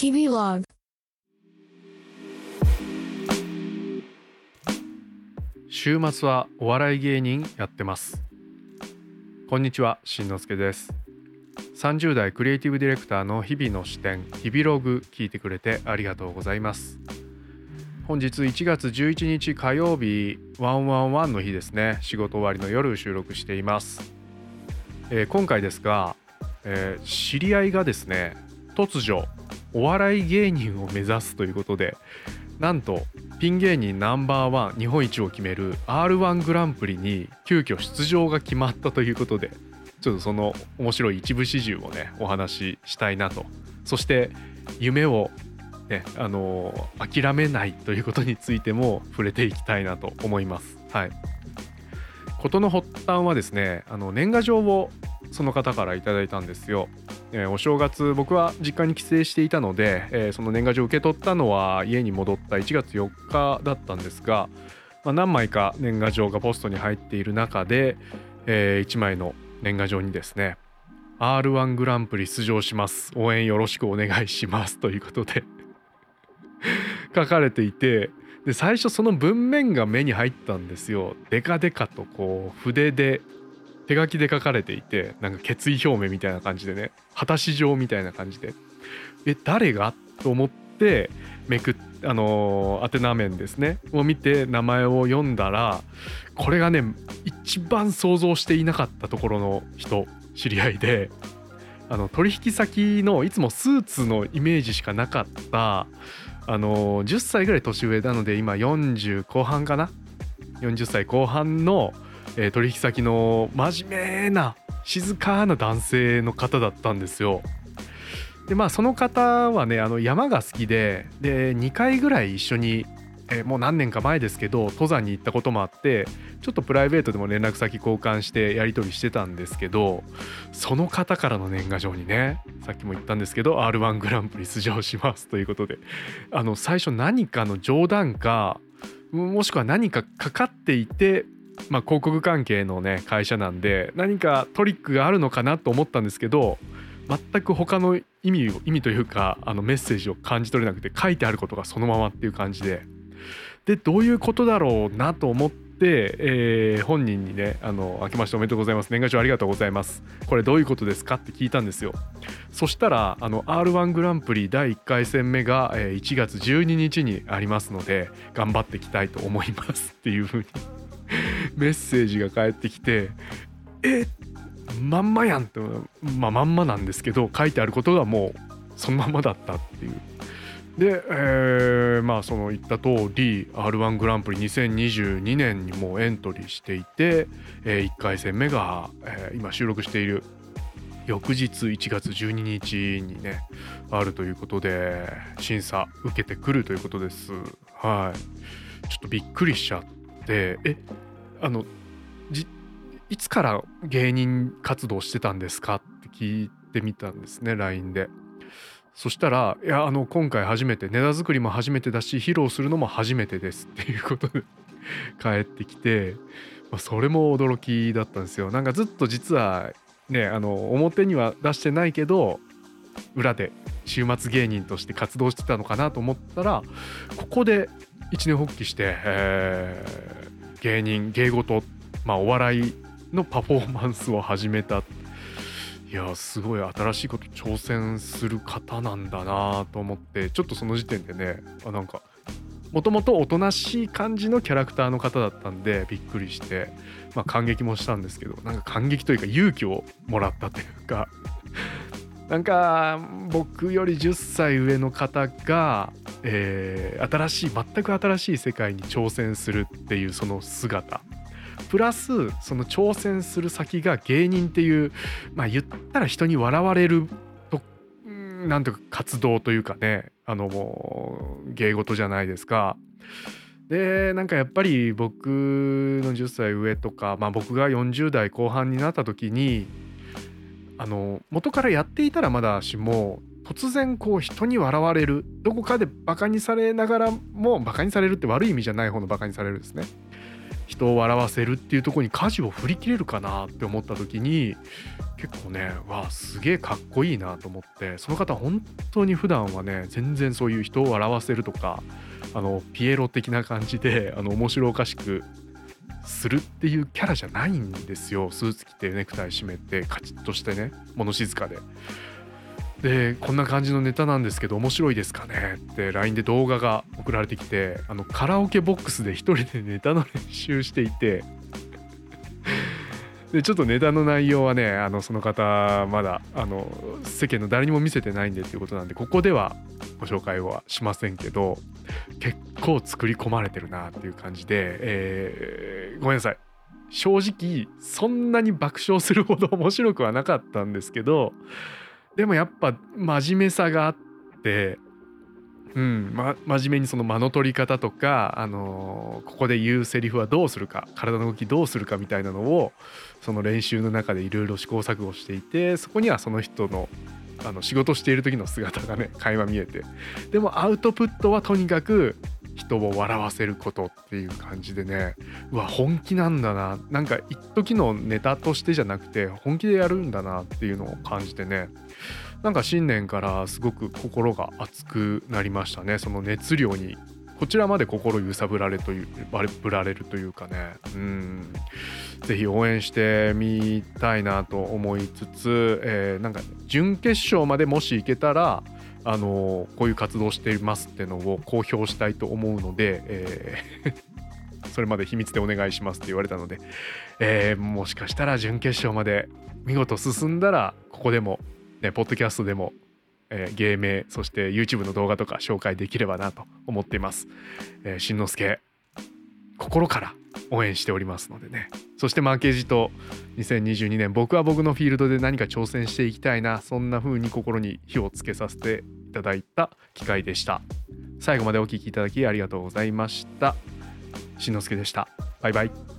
日々ログ週末はお笑い芸人やってます。こんにちはしんのすけです。30代クリエイティブディレクターの日々の視点日々ログ聞いてくれてありがとうございます。本日1月11日火曜日111の日ですね。仕事終わりの夜収録しています、えー今回ですが、えー知り合いがですね突如お笑い芸人を目指すということでなんとピン芸人ナンバーワン日本一を決める r 1グランプリに急遽出場が決まったということでちょっとその面白い一部始終をねお話ししたいなと。そして夢をねあのー諦めないということについても触れていきたいなと思います。はい。事の発端はですねあの年賀状をその方からいただいたんですよ。えーお正月僕は実家に帰省していたので、えーその年賀状を受け取ったのは家に戻った1月4日だったんですが、まあ、何枚か年賀状がポストに入っている中で、え1枚の年賀状にですね r 1グランプリ出場します。応援よろしくお願いしますということで 書かれていてで最初その文面が目に入ったんですよ。デカデカとこう筆で手書きで書かれていてなんか決意表明みたいな感じでね果たし状みたいな感じで。え誰が？と思ってめくっあの宛名面ですね。を見て名前を読んだらこれがね一番想像していなかったところの人知り合いであの取引先のいつもスーツのイメージしかなかったあの10歳ぐらい年上なので今40後半かな？40歳後半の、えー取引先の真面目な静かな男性の方だったんですよ。でまあその方はねあの山が好きでで2回ぐらい一緒に、えーもう何年か前ですけど登山に行ったこともあってちょっとプライベートでも連絡先交換してやり取りしてたんですけどその方からの年賀状にねさっきも言ったんですけど r 1グランプリ出場しますということであの最初何かの冗談かもしくは何かかかっていてまあ、広告関係のね会社なんで何かトリックがあるのかなと思ったんですけど全く他の意味を意味というかあのメッセージを感じ取れなくて書いてあることがそのままっていう感じで。でどういうことだろうなと思って、えー本人にねあの「明けましておめでとうございます。年賀状ありがとうございます。これどういうことですか?」って聞いたんですよ。そしたらあの r 1グランプリ第1回戦目が、1月12日にありますので頑張っていきたいと思いますっていう風に。メッセージが返ってきてえまんまやんってまあまんまなんですけど書いてあることがもうそのままだったっていう。で、えーまあその言った通り r 1グランプリ2022年にもうエントリーしていて、え1回戦目が、えー今収録している。翌日1月12日にねあるということで審査受けてくるということです。はい。ちょっとびっくりしちゃってえあのじいつから芸人活動してたんですかって聞いてみたんですね LINE で。そしたら「いやあの今回初めてネタ作りも初めてだし披露するのも初めてです」っていうことで帰ってきて、まあ、それも驚きだったんですよ。なんかずっと実はねあの表には出してないけど裏で週末芸人として活動してたのかなと思ったらここで一年発起して、えー芸人芸事、まあ、お笑いのパフォーマンスを始めた。いやすごい新しいこと挑戦する方なんだなと思ってちょっとその時点でねあなんかもともとおとなしい感じのキャラクターの方だったんでびっくりして、まあ、感激もしたんですけどなんか感激というか勇気をもらったというかなんか僕より10歳上の方が、えー新しい全く新しい世界に挑戦するっていうその姿プラスその挑戦する先が芸人っていうまあ言ったら人に笑われるとなんていうか活動というかねあのもう芸事じゃないですか。でなんかやっぱり僕の10歳上とか、まあ、僕が40代後半になった時にあの元からやっていたらまだしも突然こう人に笑われるどこかでバカにされながらもバカにされるって悪い意味じゃない方のバカにされるですね人を笑わせるっていうとこに舵を振り切れるかなって思った時に結構ねわあすげえかっこいいなと思ってその方本当に普段はね全然そういう人を笑わせるとかあのピエロ的な感じであの面白おかしくするっていうキャラじゃないんですよスーツ着てネクタイ締めてカチッとしてね物静かで。でこんな感じのネタなんですけど面白いですかねって LINE で動画が送られてきてあのカラオケボックスで一人でネタの練習していて。でちょっとネタの内容はねあのその方まだあの世間の誰にも見せてないんでっていうことなんでここではご紹介はしませんけど結構作り込まれてるなっていう感じで、えー、ごめんなさい。正直そんなに爆笑するほど面白くはなかったんですけどでもやっぱ真面目さがあってうん、ま、真面目にその間の取り方とか、あのー、ここで言うセリフはどうするか体の動きどうするかみたいなのをその練習の中でいろいろ試行錯誤していてそこにはその人のあの仕事している時の姿がね垣間見えて。でもアウトプットはとにかく人を笑わせることっていう感じでね。うわ本気なんだな。なんか一時のネタとしてじゃなくて本気でやるんだなっていうのを感じてね。なんか新年からすごく心が熱くなりましたね。その熱量に。こちらまで心揺さぶられというぶられるというかね。うん。ぜひ応援してみたいなと思いつつ、えー、なんか準決勝までもし行けたらあのこういう活動していますっていうのを公表したいと思うので、えー、それまで秘密でお願いしますって言われたので、えー、もしかしたら準決勝まで見事進んだらここでも、ね、ポッドキャストでもえー、芸名そして YouTube の動画とか紹介できればなと思っています。えー、しんのすけ心から応援しておりますのでね。そしてマーケジと2022年僕は僕のフィールドで何か挑戦していきたいなそんな風に心に火をつけさせていただいた機会でした。最後までお聴きいただきありがとうございました。しんのすけでした。バイバイ。